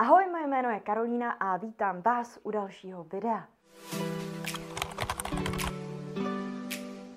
Ahoj, moje jméno je Karolína a vítám vás u dalšího videa.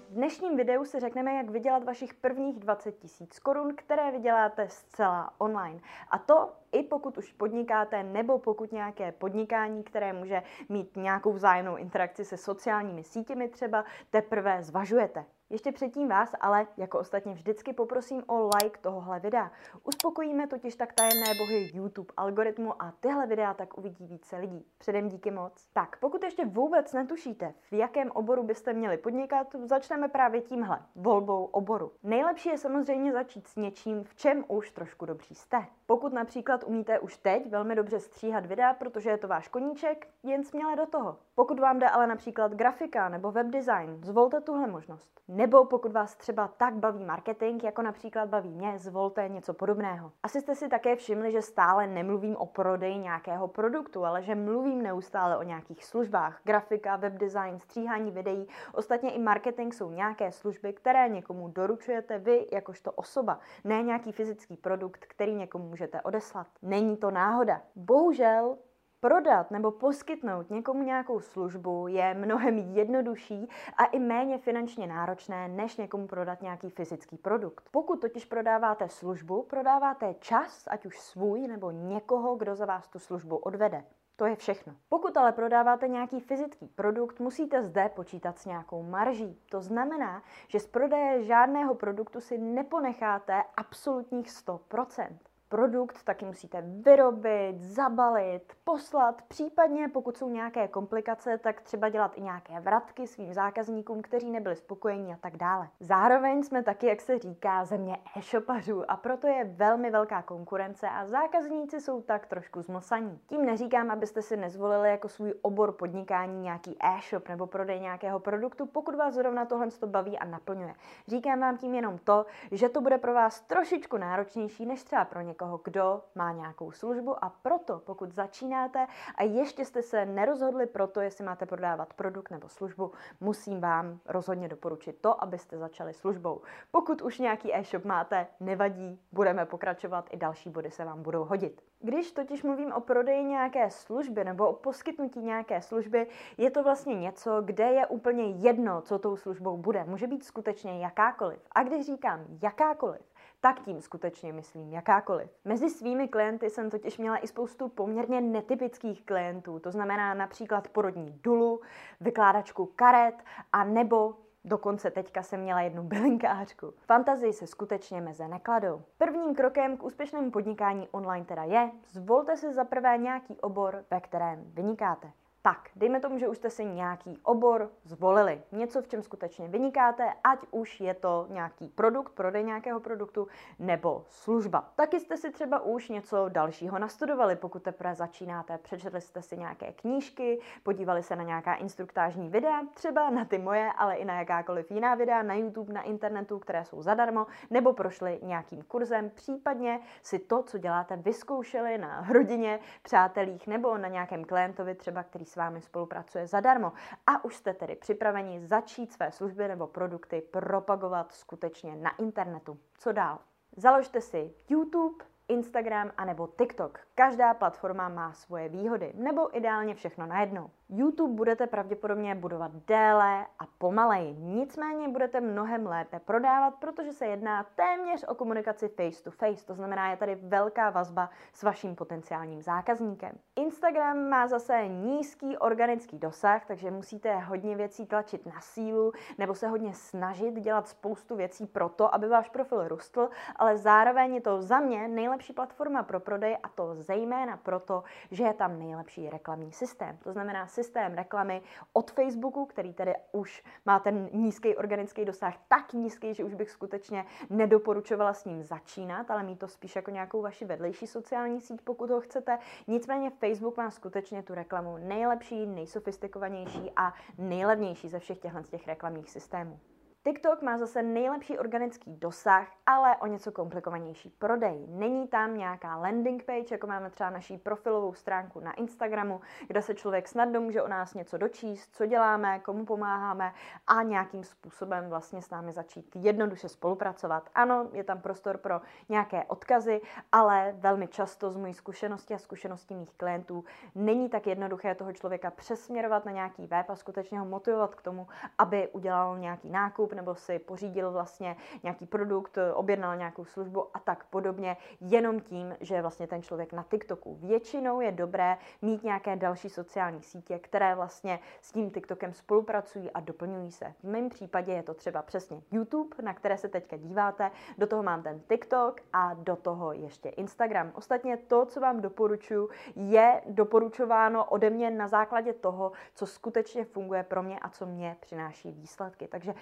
V dnešním videu si řekneme, jak vydělat vašich prvních 20 tisíc korun, které vyděláte zcela online. A to i pokud už podnikáte, nebo pokud nějaké podnikání, které může mít nějakou vzájemnou interakci se sociálními sítěmi třeba, teprve zvažujete. Ještě předtím vás ale, jako ostatně vždycky, poprosím o like tohohle videa. Uspokojíme totiž tak tajemné bohy YouTube algoritmu a tyhle videa tak uvidí více lidí. Předem díky moc. Tak, pokud ještě vůbec netušíte, v jakém oboru byste měli podnikat, začneme právě tímhle, volbou oboru. Nejlepší je samozřejmě začít s něčím, v čem už trošku dobří jste. Pokud například umíte už teď velmi dobře stříhat videa, protože je to váš koníček, jen směle do toho. Pokud vám jde ale například grafika nebo webdesign, zvolte tuhle možnost. Nebo pokud vás třeba tak baví marketing, jako například baví mě, zvolte něco podobného. Asi jste si také všimli, že stále nemluvím o prodeji nějakého produktu, ale že mluvím neustále o nějakých službách. Grafika, webdesign, stříhání videí, ostatně i marketing jsou nějaké služby, které někomu doručujete vy jakožto osoba, ne nějaký fyzický produkt, který někomu můžete odeslat. Není to náhoda. Bohužel Prodat nebo poskytnout někomu nějakou službu je mnohem jednodušší a i méně finančně náročné, než někomu prodat nějaký fyzický produkt. Pokud totiž prodáváte službu, prodáváte čas, ať už svůj nebo někoho, kdo za vás tu službu odvede. To je všechno. Pokud ale prodáváte nějaký fyzický produkt, musíte zde počítat s nějakou marží. To znamená, že z prodeje žádného produktu si neponecháte absolutních 100% produkt taky musíte vyrobit, zabalit, poslat, případně pokud jsou nějaké komplikace, tak třeba dělat i nějaké vratky svým zákazníkům, kteří nebyli spokojení a tak dále. Zároveň jsme taky, jak se říká, země e-shopařů a proto je velmi velká konkurence a zákazníci jsou tak trošku zmlsaní. Tím neříkám, abyste si nezvolili jako svůj obor podnikání nějaký e-shop nebo prodej nějakého produktu, pokud vás zrovna tohle to baví a naplňuje. Říkám vám tím jenom to, že to bude pro vás trošičku náročnější než třeba pro někoho někoho, kdo má nějakou službu a proto, pokud začínáte a ještě jste se nerozhodli pro to, jestli máte prodávat produkt nebo službu, musím vám rozhodně doporučit to, abyste začali službou. Pokud už nějaký e-shop máte, nevadí, budeme pokračovat, i další body se vám budou hodit. Když totiž mluvím o prodeji nějaké služby nebo o poskytnutí nějaké služby, je to vlastně něco, kde je úplně jedno, co tou službou bude. Může být skutečně jakákoliv. A když říkám jakákoliv, tak tím skutečně myslím jakákoliv. Mezi svými klienty jsem totiž měla i spoustu poměrně netypických klientů, to znamená například porodní dulu, vykládačku karet a nebo Dokonce teďka jsem měla jednu bylinkářku. Fantazii se skutečně meze nekladou. Prvním krokem k úspěšnému podnikání online teda je, zvolte si za prvé nějaký obor, ve kterém vynikáte. Tak, dejme tomu, že už jste si nějaký obor zvolili. Něco, v čem skutečně vynikáte, ať už je to nějaký produkt, prodej nějakého produktu, nebo služba. Taky jste si třeba už něco dalšího nastudovali, pokud teprve začínáte. Přečetli jste si nějaké knížky, podívali se na nějaká instruktážní videa, třeba na ty moje, ale i na jakákoliv jiná videa na YouTube, na internetu, které jsou zadarmo, nebo prošli nějakým kurzem, případně si to, co děláte, vyzkoušeli na rodině, přátelích nebo na nějakém klientovi, třeba který s vámi spolupracuje zadarmo. A už jste tedy připraveni začít své služby nebo produkty propagovat skutečně na internetu. Co dál? Založte si YouTube, Instagram a nebo TikTok. Každá platforma má svoje výhody, nebo ideálně všechno najednou. YouTube budete pravděpodobně budovat déle a pomaleji, nicméně budete mnohem lépe prodávat, protože se jedná téměř o komunikaci face to face, to znamená, je tady velká vazba s vaším potenciálním zákazníkem. Instagram má zase nízký organický dosah, takže musíte hodně věcí tlačit na sílu nebo se hodně snažit dělat spoustu věcí pro to, aby váš profil rostl, ale zároveň je to za mě nejlepší platforma pro prodej a to zejména proto, že je tam nejlepší reklamní systém. To znamená systém reklamy od Facebooku, který tedy už má ten nízký organický dosah tak nízký, že už bych skutečně nedoporučovala s ním začínat, ale mít to spíš jako nějakou vaši vedlejší sociální síť, pokud ho chcete. Nicméně Facebook má skutečně tu reklamu nejlepší, nejsofistikovanější a nejlevnější ze všech těchto těch reklamních systémů. TikTok má zase nejlepší organický dosah, ale o něco komplikovanější prodej. Není tam nějaká landing page, jako máme třeba naší profilovou stránku na Instagramu, kde se člověk snadno může o nás něco dočíst, co děláme, komu pomáháme a nějakým způsobem vlastně s námi začít jednoduše spolupracovat. Ano, je tam prostor pro nějaké odkazy, ale velmi často z mojí zkušenosti a zkušenosti mých klientů není tak jednoduché toho člověka přesměrovat na nějaký web a skutečně ho motivovat k tomu, aby udělal nějaký nákup nebo si pořídil vlastně nějaký produkt, objednal nějakou službu a tak podobně, jenom tím, že je vlastně ten člověk na TikToku. Většinou je dobré mít nějaké další sociální sítě, které vlastně s tím TikTokem spolupracují a doplňují se. V mém případě je to třeba přesně YouTube, na které se teďka díváte, do toho mám ten TikTok a do toho ještě Instagram. Ostatně to, co vám doporučuji, je doporučováno ode mě na základě toho, co skutečně funguje pro mě a co mě přináší výsledky. Takže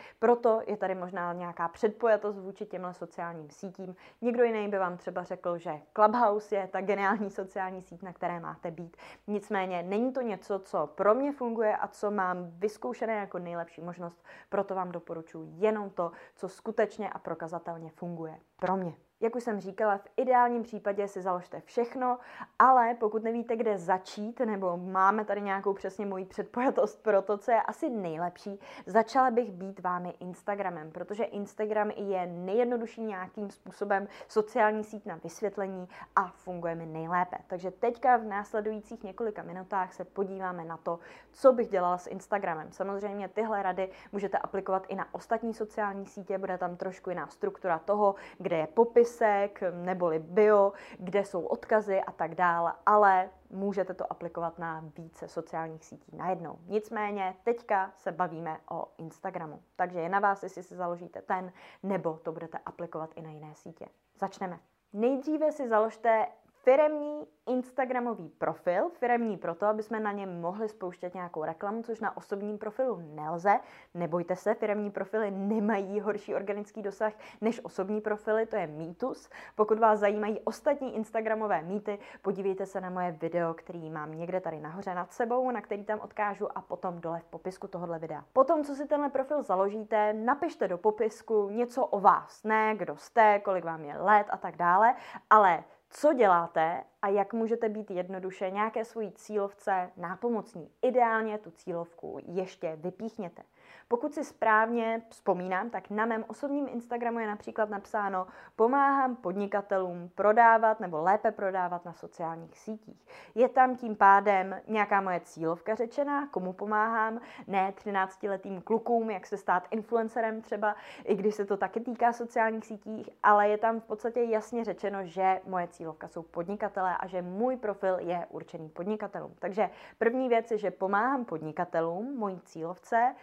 proto je tady možná nějaká předpojatost vůči těmhle sociálním sítím. Někdo jiný by vám třeba řekl, že Clubhouse je ta geniální sociální síť, na které máte být. Nicméně není to něco, co pro mě funguje a co mám vyzkoušené jako nejlepší možnost, proto vám doporučuji jenom to, co skutečně a prokazatelně funguje pro mě. Jak už jsem říkala, v ideálním případě si založte všechno, ale pokud nevíte, kde začít, nebo máme tady nějakou přesně moji předpojatost pro to, co je asi nejlepší, začala bych být vámi Instagramem, protože Instagram je nejjednodušší nějakým způsobem sociální síť na vysvětlení a funguje mi nejlépe. Takže teďka v následujících několika minutách se podíváme na to, co bych dělala s Instagramem. Samozřejmě tyhle rady můžete aplikovat i na ostatní sociální sítě, bude tam trošku jiná struktura toho, kde je popis popisek neboli bio, kde jsou odkazy a tak dále, ale můžete to aplikovat na více sociálních sítí najednou. Nicméně teďka se bavíme o Instagramu, takže je na vás, jestli si založíte ten, nebo to budete aplikovat i na jiné sítě. Začneme. Nejdříve si založte firemní Instagramový profil, firemní proto, aby jsme na něm mohli spouštět nějakou reklamu, což na osobním profilu nelze. Nebojte se, firemní profily nemají horší organický dosah než osobní profily, to je mýtus. Pokud vás zajímají ostatní Instagramové mýty, podívejte se na moje video, který mám někde tady nahoře nad sebou, na který tam odkážu a potom dole v popisku tohohle videa. Potom, co si tenhle profil založíte, napište do popisku něco o vás, ne kdo jste, kolik vám je let a tak dále, ale co děláte a jak můžete být jednoduše nějaké svojí cílovce nápomocní. Ideálně tu cílovku ještě vypíchněte. Pokud si správně vzpomínám, tak na mém osobním Instagramu je například napsáno pomáhám podnikatelům prodávat nebo lépe prodávat na sociálních sítích. Je tam tím pádem nějaká moje cílovka řečená, komu pomáhám, ne 13-letým klukům, jak se stát influencerem třeba, i když se to taky týká sociálních sítích, ale je tam v podstatě jasně řečeno, že moje cílovka jsou podnikatelé a že můj profil je určený podnikatelům. Takže první věc je, že pomáhám podnikatelům, mojí cílovce,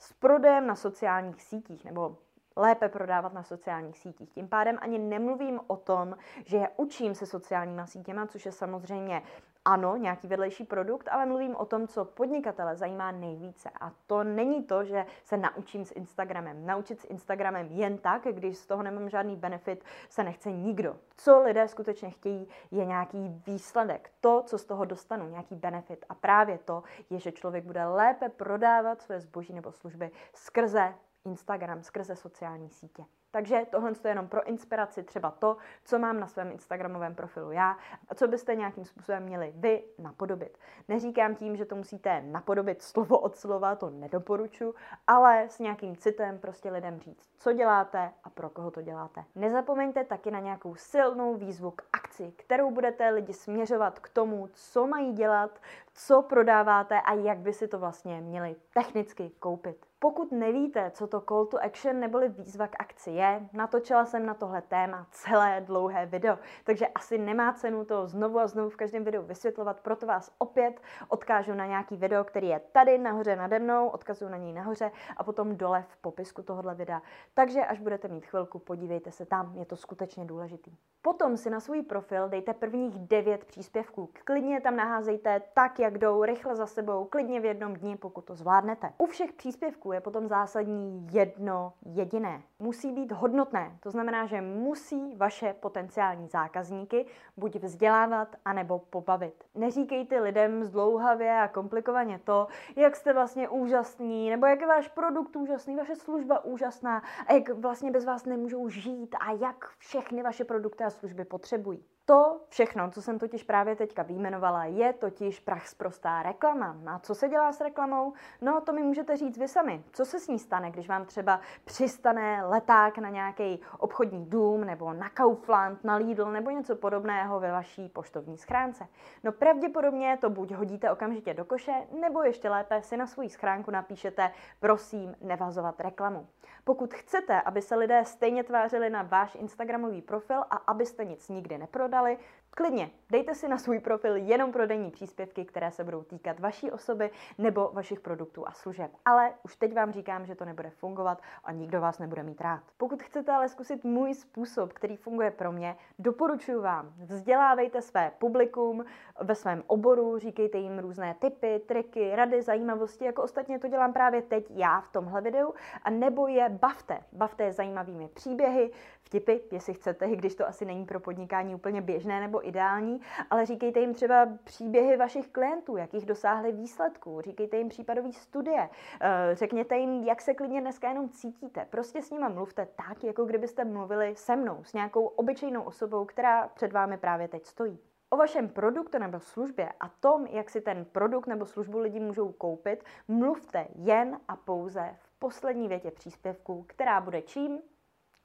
s prodejem na sociálních sítích nebo lépe prodávat na sociálních sítích. Tím pádem ani nemluvím o tom, že je učím se sociálníma sítěma, což je samozřejmě ano, nějaký vedlejší produkt, ale mluvím o tom, co podnikatele zajímá nejvíce. A to není to, že se naučím s Instagramem. Naučit s Instagramem jen tak, když z toho nemám žádný benefit, se nechce nikdo. Co lidé skutečně chtějí, je nějaký výsledek. To, co z toho dostanu, nějaký benefit. A právě to je, že člověk bude lépe prodávat své zboží nebo služby skrze Instagram, skrze sociální sítě. Takže tohle je jenom pro inspiraci třeba to, co mám na svém Instagramovém profilu já a co byste nějakým způsobem měli vy napodobit. Neříkám tím, že to musíte napodobit slovo od slova, to nedoporučuji, ale s nějakým citem prostě lidem říct, co děláte a pro koho to děláte. Nezapomeňte taky na nějakou silnou výzvu k akci, kterou budete lidi směřovat k tomu, co mají dělat, co prodáváte a jak by si to vlastně měli technicky koupit. Pokud nevíte, co to call to action neboli výzva k akci je, natočila jsem na tohle téma celé dlouhé video, takže asi nemá cenu to znovu a znovu v každém videu vysvětlovat, proto vás opět odkážu na nějaký video, který je tady nahoře nade mnou, odkazuju na něj nahoře a potom dole v popisku tohohle videa. Takže až budete mít chvilku, podívejte se tam, je to skutečně důležitý. Potom si na svůj profil dejte prvních devět příspěvků. Klidně tam naházejte tak, jak jdou, rychle za sebou, klidně v jednom dni, pokud to zvládnete. U všech příspěvků je potom zásadní jedno jediné. Musí být hodnotné, to znamená, že musí vaše potenciální zákazníky buď vzdělávat, anebo pobavit. Neříkejte lidem zdlouhavě a komplikovaně to, jak jste vlastně úžasný, nebo jak je váš produkt úžasný, vaše služba úžasná a jak vlastně bez vás nemůžou žít a jak všechny vaše produkty a služby potřebují. To všechno, co jsem totiž právě teďka vyjmenovala, je totiž prach zprostá reklama. A co se dělá s reklamou? No, to mi můžete říct vy sami. Co se s ní stane, když vám třeba přistane leták na nějaký obchodní dům nebo na Kaufland, na Lidl nebo něco podobného ve vaší poštovní schránce? No pravděpodobně to buď hodíte okamžitě do koše, nebo ještě lépe si na svou schránku napíšete prosím nevazovat reklamu. Pokud chcete, aby se lidé stejně tvářili na váš Instagramový profil a abyste nic nikdy neprodali, Klidně, dejte si na svůj profil jenom prodejní příspěvky, které se budou týkat vaší osoby nebo vašich produktů a služeb. Ale už teď vám říkám, že to nebude fungovat a nikdo vás nebude mít rád. Pokud chcete ale zkusit můj způsob, který funguje pro mě, doporučuji vám, vzdělávejte své publikum ve svém oboru, říkejte jim různé typy, triky, rady, zajímavosti, jako ostatně to dělám právě teď já v tomhle videu, a nebo je bavte. Bavte je zajímavými příběhy, vtipy, jestli chcete, i když to asi není pro podnikání úplně běžné nebo ideální, ale říkejte jim třeba příběhy vašich klientů, jakých dosáhli výsledků, říkejte jim případové studie, eh, řekněte jim, jak se klidně dneska jenom cítíte. Prostě s nimi mluvte tak, jako kdybyste mluvili se mnou, s nějakou obyčejnou osobou, která před vámi právě teď stojí. O vašem produktu nebo službě a tom, jak si ten produkt nebo službu lidi můžou koupit, mluvte jen a pouze v poslední větě příspěvku, která bude čím?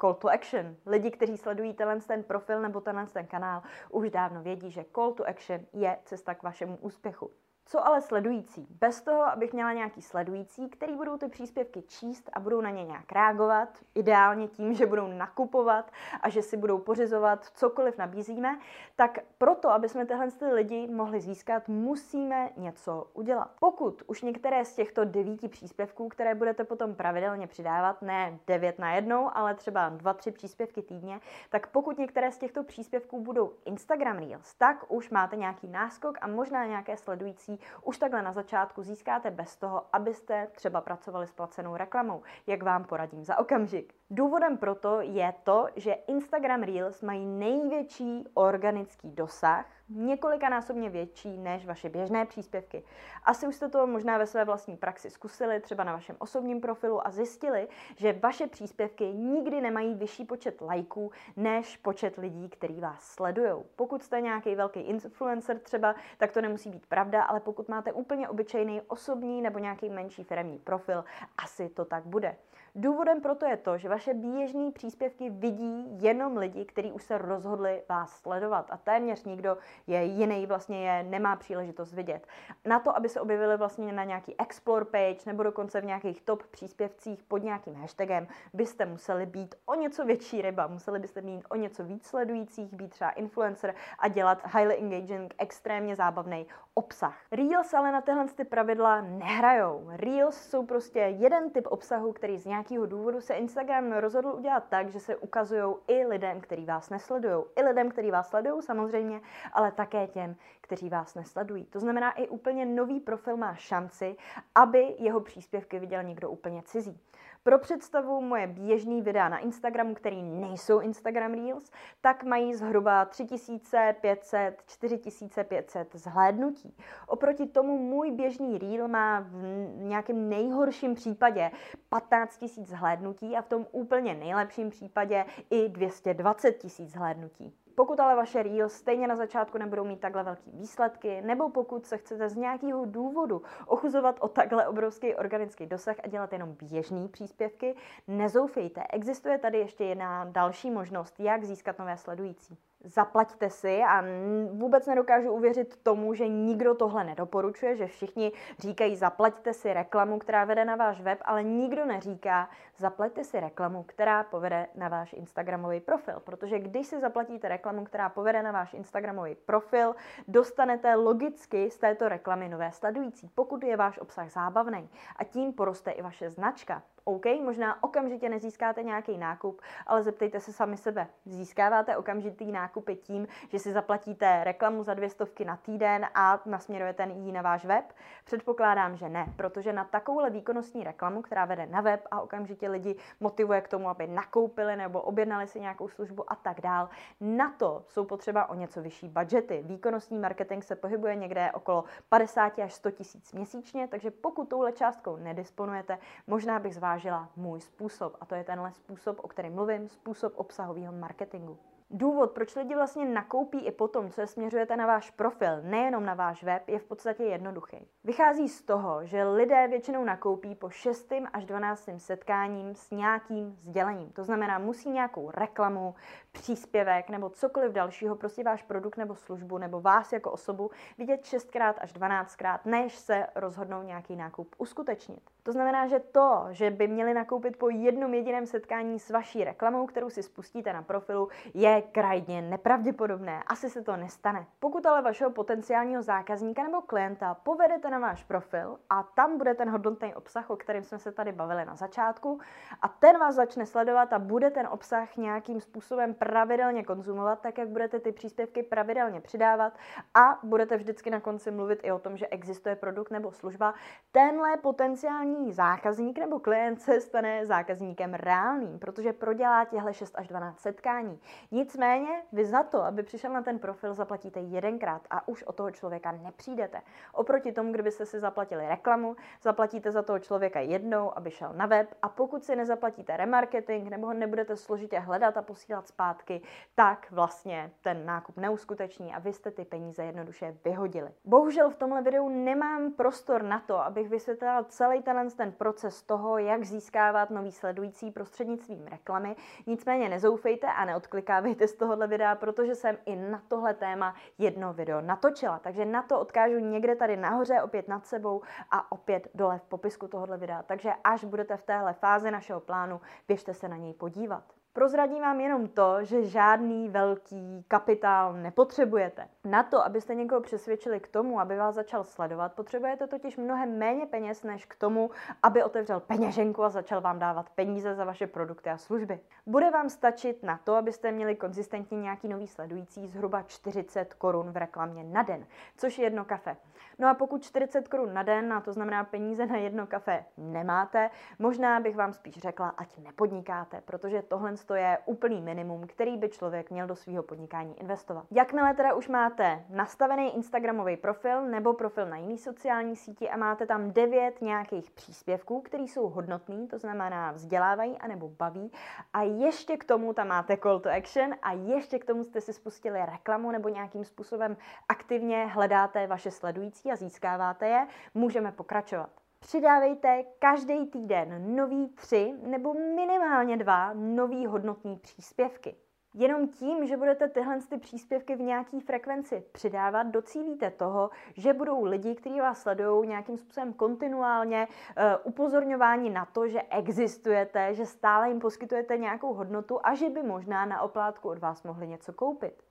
Call to action. Lidi, kteří sledují tenhle ten profil nebo tenhle ten kanál, už dávno vědí, že call to action je cesta k vašemu úspěchu. Co ale sledující? Bez toho, abych měla nějaký sledující, který budou ty příspěvky číst a budou na ně nějak reagovat, ideálně tím, že budou nakupovat a že si budou pořizovat cokoliv nabízíme, tak proto, aby jsme tyhle ty lidi mohli získat, musíme něco udělat. Pokud už některé z těchto devíti příspěvků, které budete potom pravidelně přidávat, ne devět na jednou, ale třeba dva, tři příspěvky týdně, tak pokud některé z těchto příspěvků budou Instagram Reels, tak už máte nějaký náskok a možná nějaké sledující už takhle na začátku získáte bez toho, abyste třeba pracovali s placenou reklamou, jak vám poradím za okamžik. Důvodem proto je to, že Instagram Reels mají největší organický dosah, několikanásobně větší než vaše běžné příspěvky. Asi už jste to možná ve své vlastní praxi zkusili, třeba na vašem osobním profilu a zjistili, že vaše příspěvky nikdy nemají vyšší počet lajků než počet lidí, kteří vás sledují. Pokud jste nějaký velký influencer třeba, tak to nemusí být pravda, ale pokud máte úplně obyčejný osobní nebo nějaký menší firmní profil, asi to tak bude. Důvodem proto je to, že vaše běžné příspěvky vidí jenom lidi, kteří už se rozhodli vás sledovat a téměř nikdo je jiný vlastně je nemá příležitost vidět. Na to, aby se objevili vlastně na nějaký explore page nebo dokonce v nějakých top příspěvcích pod nějakým hashtagem, byste museli být o něco větší ryba, museli byste mít o něco víc sledujících, být třeba influencer a dělat highly engaging, extrémně zábavný obsah. Reels ale na tyhle ty pravidla nehrajou. Reels jsou prostě jeden typ obsahu, který z nějakého důvodu se Instagram rozhodl udělat tak, že se ukazují i lidem, kteří vás nesledují. I lidem, kteří vás sledují samozřejmě, ale také těm, kteří vás nesledují. To znamená, i úplně nový profil má šanci, aby jeho příspěvky viděl někdo úplně cizí. Pro představu moje běžný videa na Instagramu, který nejsou Instagram Reels, tak mají zhruba 3500, 4500 zhlédnutí. Oproti tomu můj běžný Reel má v nějakém nejhorším případě 15 000 zhlédnutí a v tom úplně nejlepším případě i 220 000 zhlédnutí. Pokud ale vaše Reels stejně na začátku nebudou mít takhle velký výsledky, nebo pokud se chcete z nějakého důvodu ochuzovat o takhle obrovský organický dosah a dělat jenom běžný příspěvky, nezoufejte. Existuje tady ještě jedna další možnost, jak získat nové sledující zaplaťte si a vůbec nedokážu uvěřit tomu, že nikdo tohle nedoporučuje, že všichni říkají zaplaťte si reklamu, která vede na váš web, ale nikdo neříká zaplaťte si reklamu, která povede na váš Instagramový profil, protože když si zaplatíte reklamu, která povede na váš Instagramový profil, dostanete logicky z této reklamy nové sledující, pokud je váš obsah zábavný a tím poroste i vaše značka. OK, možná okamžitě nezískáte nějaký nákup, ale zeptejte se sami sebe. Získáváte okamžitý nákupy tím, že si zaplatíte reklamu za dvě stovky na týden a nasměrujete ji na váš web? Předpokládám, že ne, protože na takovouhle výkonnostní reklamu, která vede na web a okamžitě lidi motivuje k tomu, aby nakoupili nebo objednali si nějakou službu a tak dál, na to jsou potřeba o něco vyšší budgety. Výkonnostní marketing se pohybuje někde okolo 50 až 100 tisíc měsíčně, takže pokud touhle částkou nedisponujete, možná bych zvážila můj způsob. A to je tenhle způsob, o kterém mluvím, způsob obsahového marketingu. Důvod, proč lidi vlastně nakoupí i potom, co je směřujete na váš profil, nejenom na váš web, je v podstatě jednoduchý. Vychází z toho, že lidé většinou nakoupí po 6. až 12. setkáním s nějakým sdělením. To znamená, musí nějakou reklamu, příspěvek nebo cokoliv dalšího, prostě váš produkt nebo službu nebo vás jako osobu vidět 6x až 12krát, než se rozhodnou nějaký nákup uskutečnit. To znamená, že to, že by měli nakoupit po jednom jediném setkání s vaší reklamou, kterou si spustíte na profilu, je krajně nepravděpodobné. Asi se to nestane. Pokud ale vašeho potenciálního zákazníka nebo klienta povedete na váš profil a tam bude ten hodnotný obsah, o kterém jsme se tady bavili na začátku, a ten vás začne sledovat a bude ten obsah nějakým způsobem pravidelně konzumovat, tak jak budete ty příspěvky pravidelně přidávat a budete vždycky na konci mluvit i o tom, že existuje produkt nebo služba, tenhle potenciální zákazník nebo klient se stane zákazníkem reálným, protože prodělá těhle 6 až 12 setkání. Nicméně vy za to, aby přišel na ten profil, zaplatíte jedenkrát a už o toho člověka nepřijdete. Oproti tomu, kdybyste si zaplatili reklamu, zaplatíte za toho člověka jednou, aby šel na web a pokud si nezaplatíte remarketing nebo ho nebudete složitě hledat a posílat zpátky, tak vlastně ten nákup neuskuteční a vy jste ty peníze jednoduše vyhodili. Bohužel v tomhle videu nemám prostor na to, abych vysvětlila celý ten, ten proces toho, jak získávat nový sledující prostřednictvím reklamy. Nicméně nezoufejte a neodklikávejte z tohohle videa, protože jsem i na tohle téma jedno video natočila. Takže na to odkážu někde tady nahoře, opět nad sebou a opět dole v popisku tohohle videa. Takže až budete v téhle fázi našeho plánu, běžte se na něj podívat. Prozradím vám jenom to, že žádný velký kapitál nepotřebujete. Na to, abyste někoho přesvědčili k tomu, aby vás začal sledovat, potřebujete totiž mnohem méně peněz než k tomu, aby otevřel peněženku a začal vám dávat peníze za vaše produkty a služby. Bude vám stačit na to, abyste měli konzistentně nějaký nový sledující zhruba 40 korun v reklamě na den, což je jedno kafe. No a pokud 40 korun na den, a to znamená peníze na jedno kafe, nemáte, možná bych vám spíš řekla, ať nepodnikáte, protože tohle je úplný minimum, který by člověk měl do svého podnikání investovat. Jakmile teda už máte nastavený Instagramový profil nebo profil na jiný sociální síti a máte tam devět nějakých příspěvků, které jsou hodnotný, to znamená vzdělávají anebo baví, a ještě k tomu tam máte call to action a ještě k tomu jste si spustili reklamu nebo nějakým způsobem aktivně hledáte vaše sledující a získáváte je, můžeme pokračovat. Přidávejte každý týden nový tři nebo minimálně dva nový hodnotný příspěvky. Jenom tím, že budete tyhle ty příspěvky v nějaký frekvenci přidávat, docílíte toho, že budou lidi, kteří vás sledují nějakým způsobem kontinuálně uh, upozorňováni na to, že existujete, že stále jim poskytujete nějakou hodnotu a že by možná na oplátku od vás mohli něco koupit.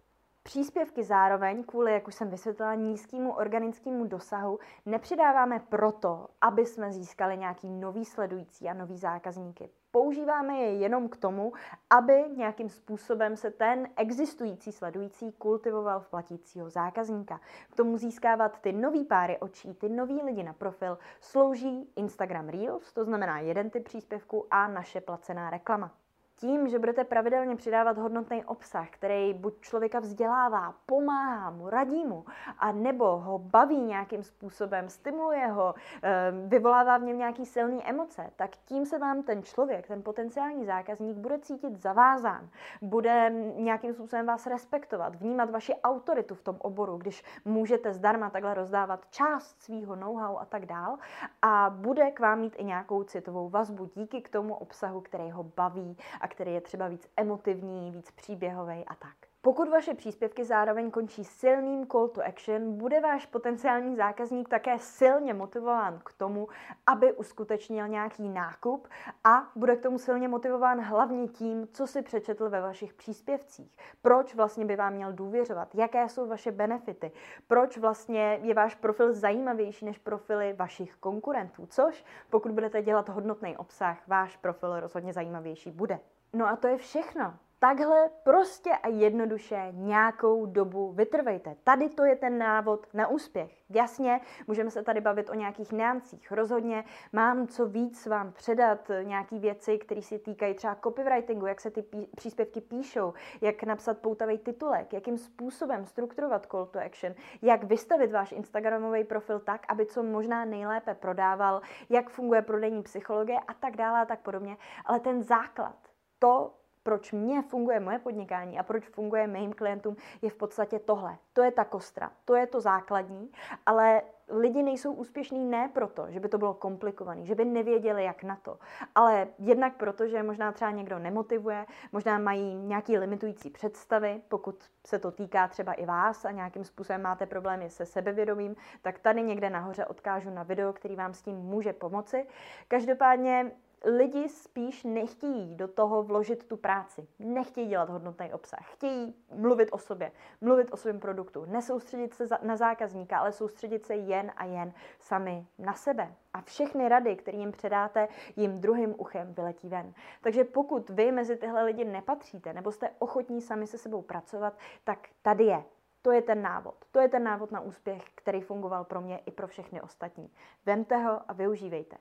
Příspěvky zároveň kvůli, jak už jsem vysvětlila, nízkému organickému dosahu nepřidáváme proto, aby jsme získali nějaký nový sledující a nový zákazníky. Používáme je jenom k tomu, aby nějakým způsobem se ten existující sledující kultivoval v platícího zákazníka. K tomu získávat ty nový páry očí, ty nový lidi na profil slouží Instagram Reels, to znamená jeden typ příspěvku a naše placená reklama tím, že budete pravidelně přidávat hodnotný obsah, který buď člověka vzdělává, pomáhá mu, radí mu, a nebo ho baví nějakým způsobem, stimuluje ho, ehm, vyvolává v něm nějaký silný emoce, tak tím se vám ten člověk, ten potenciální zákazník bude cítit zavázán, bude nějakým způsobem vás respektovat, vnímat vaši autoritu v tom oboru, když můžete zdarma takhle rozdávat část svýho know-how a tak dál. A bude k vám mít i nějakou citovou vazbu díky k tomu obsahu, který ho baví a který je třeba víc emotivní, víc příběhový a tak. Pokud vaše příspěvky zároveň končí silným call to action, bude váš potenciální zákazník také silně motivován k tomu, aby uskutečnil nějaký nákup a bude k tomu silně motivován hlavně tím, co si přečetl ve vašich příspěvcích. Proč vlastně by vám měl důvěřovat? Jaké jsou vaše benefity? Proč vlastně je váš profil zajímavější než profily vašich konkurentů? Což, pokud budete dělat hodnotný obsah, váš profil rozhodně zajímavější bude. No a to je všechno. Takhle prostě a jednoduše nějakou dobu vytrvejte. Tady to je ten návod na úspěch. Jasně, můžeme se tady bavit o nějakých námcích. Rozhodně mám co víc vám předat, nějaké věci, které se týkají třeba copywritingu, jak se ty pí- příspěvky píšou, jak napsat poutavý titulek, jakým způsobem strukturovat call to action, jak vystavit váš Instagramový profil tak, aby co možná nejlépe prodával, jak funguje prodejní psychologie a tak dále a tak podobně. Ale ten základ, to proč mě funguje moje podnikání a proč funguje mým klientům, je v podstatě tohle. To je ta kostra, to je to základní, ale lidi nejsou úspěšní ne proto, že by to bylo komplikované, že by nevěděli, jak na to, ale jednak proto, že možná třeba někdo nemotivuje, možná mají nějaký limitující představy, pokud se to týká třeba i vás a nějakým způsobem máte problémy se sebevědomím, tak tady někde nahoře odkážu na video, který vám s tím může pomoci. Každopádně lidi spíš nechtějí do toho vložit tu práci. Nechtějí dělat hodnotný obsah. Chtějí mluvit o sobě, mluvit o svém produktu. Nesoustředit se na zákazníka, ale soustředit se jen a jen sami na sebe. A všechny rady, které jim předáte, jim druhým uchem vyletí ven. Takže pokud vy mezi tyhle lidi nepatříte, nebo jste ochotní sami se sebou pracovat, tak tady je to je ten návod. To je ten návod na úspěch, který fungoval pro mě i pro všechny ostatní. Vemte ho a využívejte.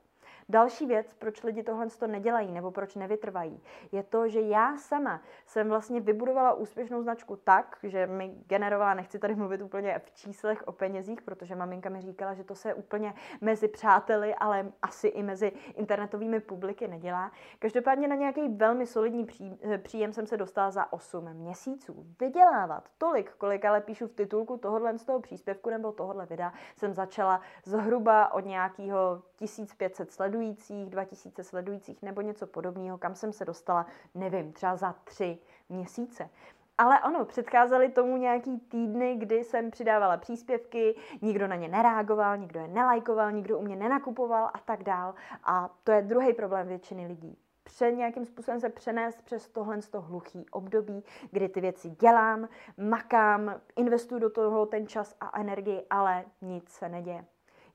Další věc, proč lidi tohle to nedělají nebo proč nevytrvají, je to, že já sama jsem vlastně vybudovala úspěšnou značku tak, že mi generovala, nechci tady mluvit úplně v číslech o penězích, protože maminka mi říkala, že to se úplně mezi přáteli, ale asi i mezi internetovými publiky nedělá. Každopádně na nějaký velmi solidní příjem jsem se dostala za 8 měsíců. Vydělávat tolik, kolik ale píšu v titulku tohohle z toho příspěvku nebo tohohle videa, jsem začala zhruba od nějakého 1500 sledujících, 2000 sledujících nebo něco podobného, kam jsem se dostala, nevím, třeba za tři měsíce. Ale ano, předcházely tomu nějaký týdny, kdy jsem přidávala příspěvky, nikdo na ně nereagoval, nikdo je nelajkoval, nikdo u mě nenakupoval a tak dál. A to je druhý problém většiny lidí. Před nějakým způsobem se přenést přes tohle z toho hluchý období, kdy ty věci dělám, makám, investuju do toho ten čas a energii, ale nic se neděje.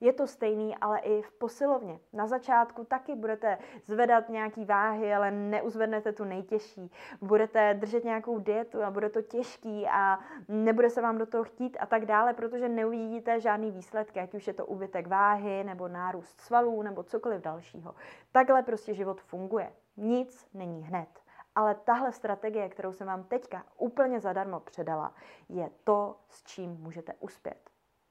Je to stejný, ale i v posilovně. Na začátku taky budete zvedat nějaký váhy, ale neuzvednete tu nejtěžší. Budete držet nějakou dietu a bude to těžký a nebude se vám do toho chtít a tak dále, protože neuvidíte žádný výsledky, ať už je to ubytek váhy nebo nárůst svalů nebo cokoliv dalšího. Takhle prostě život funguje. Nic není hned. Ale tahle strategie, kterou jsem vám teďka úplně zadarmo předala, je to, s čím můžete uspět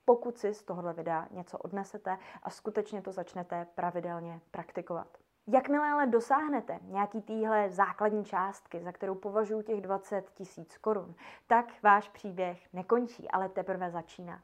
pokud si z tohohle videa něco odnesete a skutečně to začnete pravidelně praktikovat. Jakmile ale dosáhnete nějaký týhle základní částky, za kterou považuji těch 20 tisíc korun, tak váš příběh nekončí, ale teprve začíná.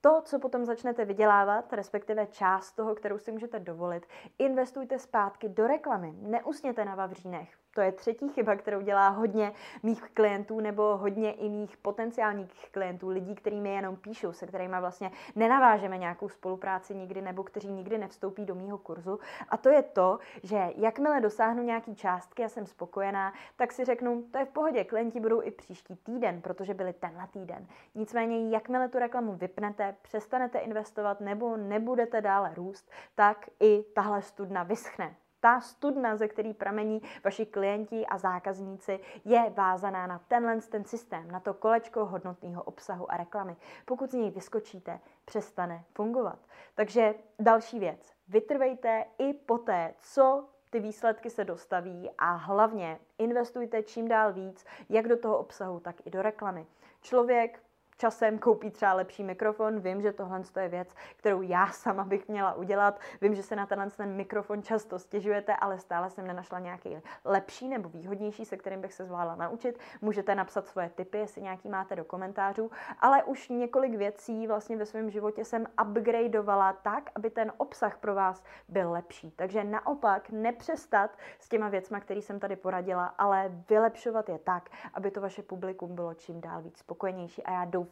To, co potom začnete vydělávat, respektive část toho, kterou si můžete dovolit, investujte zpátky do reklamy. Neusněte na vavřínech. To je třetí chyba, kterou dělá hodně mých klientů nebo hodně i mých potenciálních klientů, lidí, kteří mi jenom píšou, se kterými vlastně nenavážeme nějakou spolupráci nikdy nebo kteří nikdy nevstoupí do mýho kurzu. A to je to, že jakmile dosáhnu nějaký částky a jsem spokojená, tak si řeknu, to je v pohodě, klienti budou i příští týden, protože byli tenhle týden. Nicméně, jakmile tu reklamu vypnete, přestanete investovat nebo nebudete dále růst, tak i tahle studna vyschne ta studna, ze který pramení vaši klienti a zákazníci, je vázaná na tenhle ten systém, na to kolečko hodnotného obsahu a reklamy. Pokud z něj vyskočíte, přestane fungovat. Takže další věc. Vytrvejte i poté, co ty výsledky se dostaví a hlavně investujte čím dál víc, jak do toho obsahu, tak i do reklamy. Člověk časem koupí třeba lepší mikrofon. Vím, že tohle je věc, kterou já sama bych měla udělat. Vím, že se na tenhle ten mikrofon často stěžujete, ale stále jsem nenašla nějaký lepší nebo výhodnější, se kterým bych se zvládla naučit. Můžete napsat svoje tipy, jestli nějaký máte do komentářů, ale už několik věcí vlastně ve svém životě jsem upgradeovala tak, aby ten obsah pro vás byl lepší. Takže naopak nepřestat s těma věcma, které jsem tady poradila, ale vylepšovat je tak, aby to vaše publikum bylo čím dál víc spokojenější. A já doufám,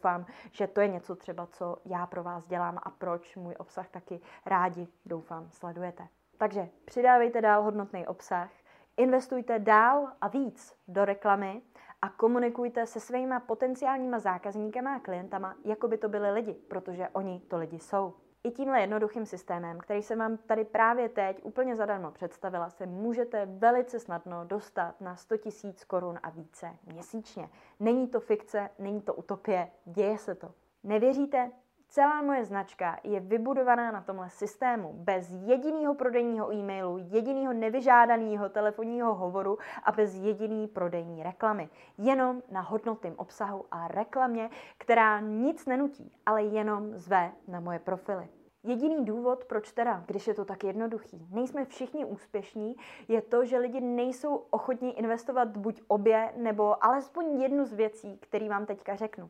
že to je něco třeba, co já pro vás dělám a proč můj obsah taky rádi, doufám, sledujete. Takže přidávejte dál hodnotný obsah, investujte dál a víc do reklamy a komunikujte se svýma potenciálníma zákazníkama a klientama, jako by to byly lidi, protože oni to lidi jsou. I tímhle jednoduchým systémem, který jsem vám tady právě teď úplně zadarmo představila, se můžete velice snadno dostat na 100 000 korun a více měsíčně. Není to fikce, není to utopie, děje se to. Nevěříte? Celá moje značka je vybudovaná na tomhle systému. Bez jediného prodejního e-mailu, jediného nevyžádaného telefonního hovoru a bez jediný prodejní reklamy. Jenom na hodnotném obsahu a reklamě, která nic nenutí, ale jenom zve na moje profily. Jediný důvod, proč teda, když je to tak jednoduchý, nejsme všichni úspěšní, je to, že lidi nejsou ochotní investovat buď obě, nebo alespoň jednu z věcí, které vám teďka řeknu.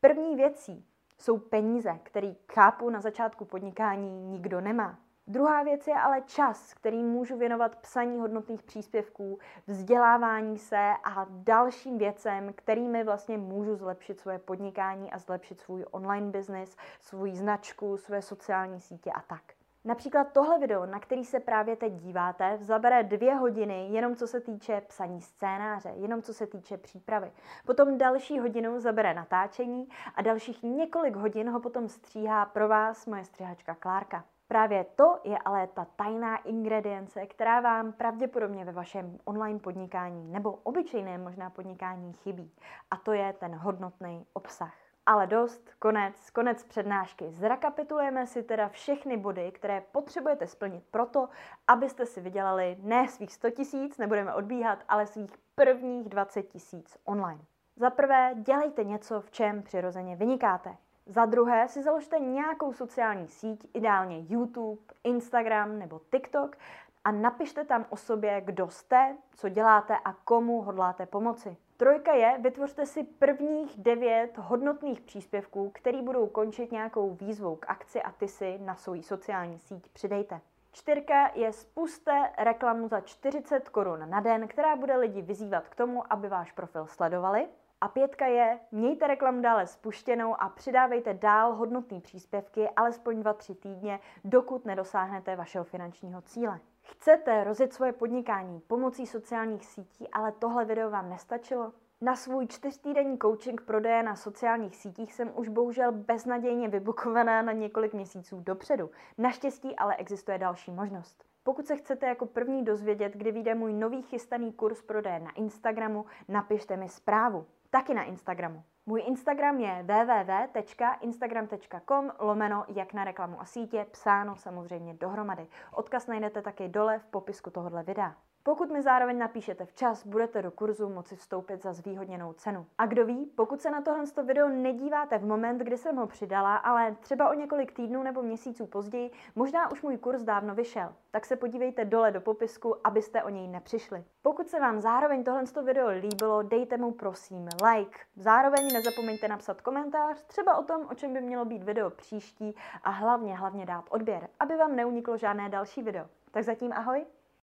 První věcí, jsou peníze, který chápu na začátku podnikání nikdo nemá. Druhá věc je ale čas, který můžu věnovat psaní hodnotných příspěvků, vzdělávání se a dalším věcem, kterými vlastně můžu zlepšit svoje podnikání a zlepšit svůj online business, svou značku, své sociální sítě a tak. Například tohle video, na který se právě teď díváte, zabere dvě hodiny jenom co se týče psaní scénáře, jenom co se týče přípravy. Potom další hodinu zabere natáčení a dalších několik hodin ho potom stříhá pro vás moje střihačka Klárka. Právě to je ale ta tajná ingredience, která vám pravděpodobně ve vašem online podnikání nebo obyčejném možná podnikání chybí. A to je ten hodnotný obsah. Ale dost, konec, konec přednášky. Zrekapitulujeme si teda všechny body, které potřebujete splnit proto, abyste si vydělali ne svých 100 tisíc, nebudeme odbíhat, ale svých prvních 20 tisíc online. Za prvé, dělejte něco, v čem přirozeně vynikáte. Za druhé, si založte nějakou sociální síť, ideálně YouTube, Instagram nebo TikTok a napište tam o sobě, kdo jste, co děláte a komu hodláte pomoci. Trojka je, vytvořte si prvních devět hodnotných příspěvků, který budou končit nějakou výzvou k akci a ty si na svou sociální síť přidejte. Čtyřka je spuste reklamu za 40 korun na den, která bude lidi vyzývat k tomu, aby váš profil sledovali. A pětka je, mějte reklamu dále spuštěnou a přidávejte dál hodnotné příspěvky alespoň 2-3 týdně, dokud nedosáhnete vašeho finančního cíle. Chcete rozjet svoje podnikání pomocí sociálních sítí, ale tohle video vám nestačilo? Na svůj čtyřtýdenní coaching prodeje na sociálních sítích jsem už bohužel beznadějně vybukovaná na několik měsíců dopředu. Naštěstí ale existuje další možnost. Pokud se chcete jako první dozvědět, kdy vyjde můj nový chystaný kurz prodeje na Instagramu, napište mi zprávu. Taky na Instagramu. Můj Instagram je www.instagram.com lomeno jak na reklamu a sítě, psáno samozřejmě dohromady. Odkaz najdete taky dole v popisku tohohle videa. Pokud mi zároveň napíšete včas, budete do kurzu moci vstoupit za zvýhodněnou cenu. A kdo ví, pokud se na tohle video nedíváte v moment, kdy jsem ho přidala, ale třeba o několik týdnů nebo měsíců později, možná už můj kurz dávno vyšel, tak se podívejte dole do popisku, abyste o něj nepřišli. Pokud se vám zároveň tohle video líbilo, dejte mu prosím like. Zároveň nezapomeňte napsat komentář, třeba o tom, o čem by mělo být video příští a hlavně, hlavně dát odběr, aby vám neuniklo žádné další video. Tak zatím ahoj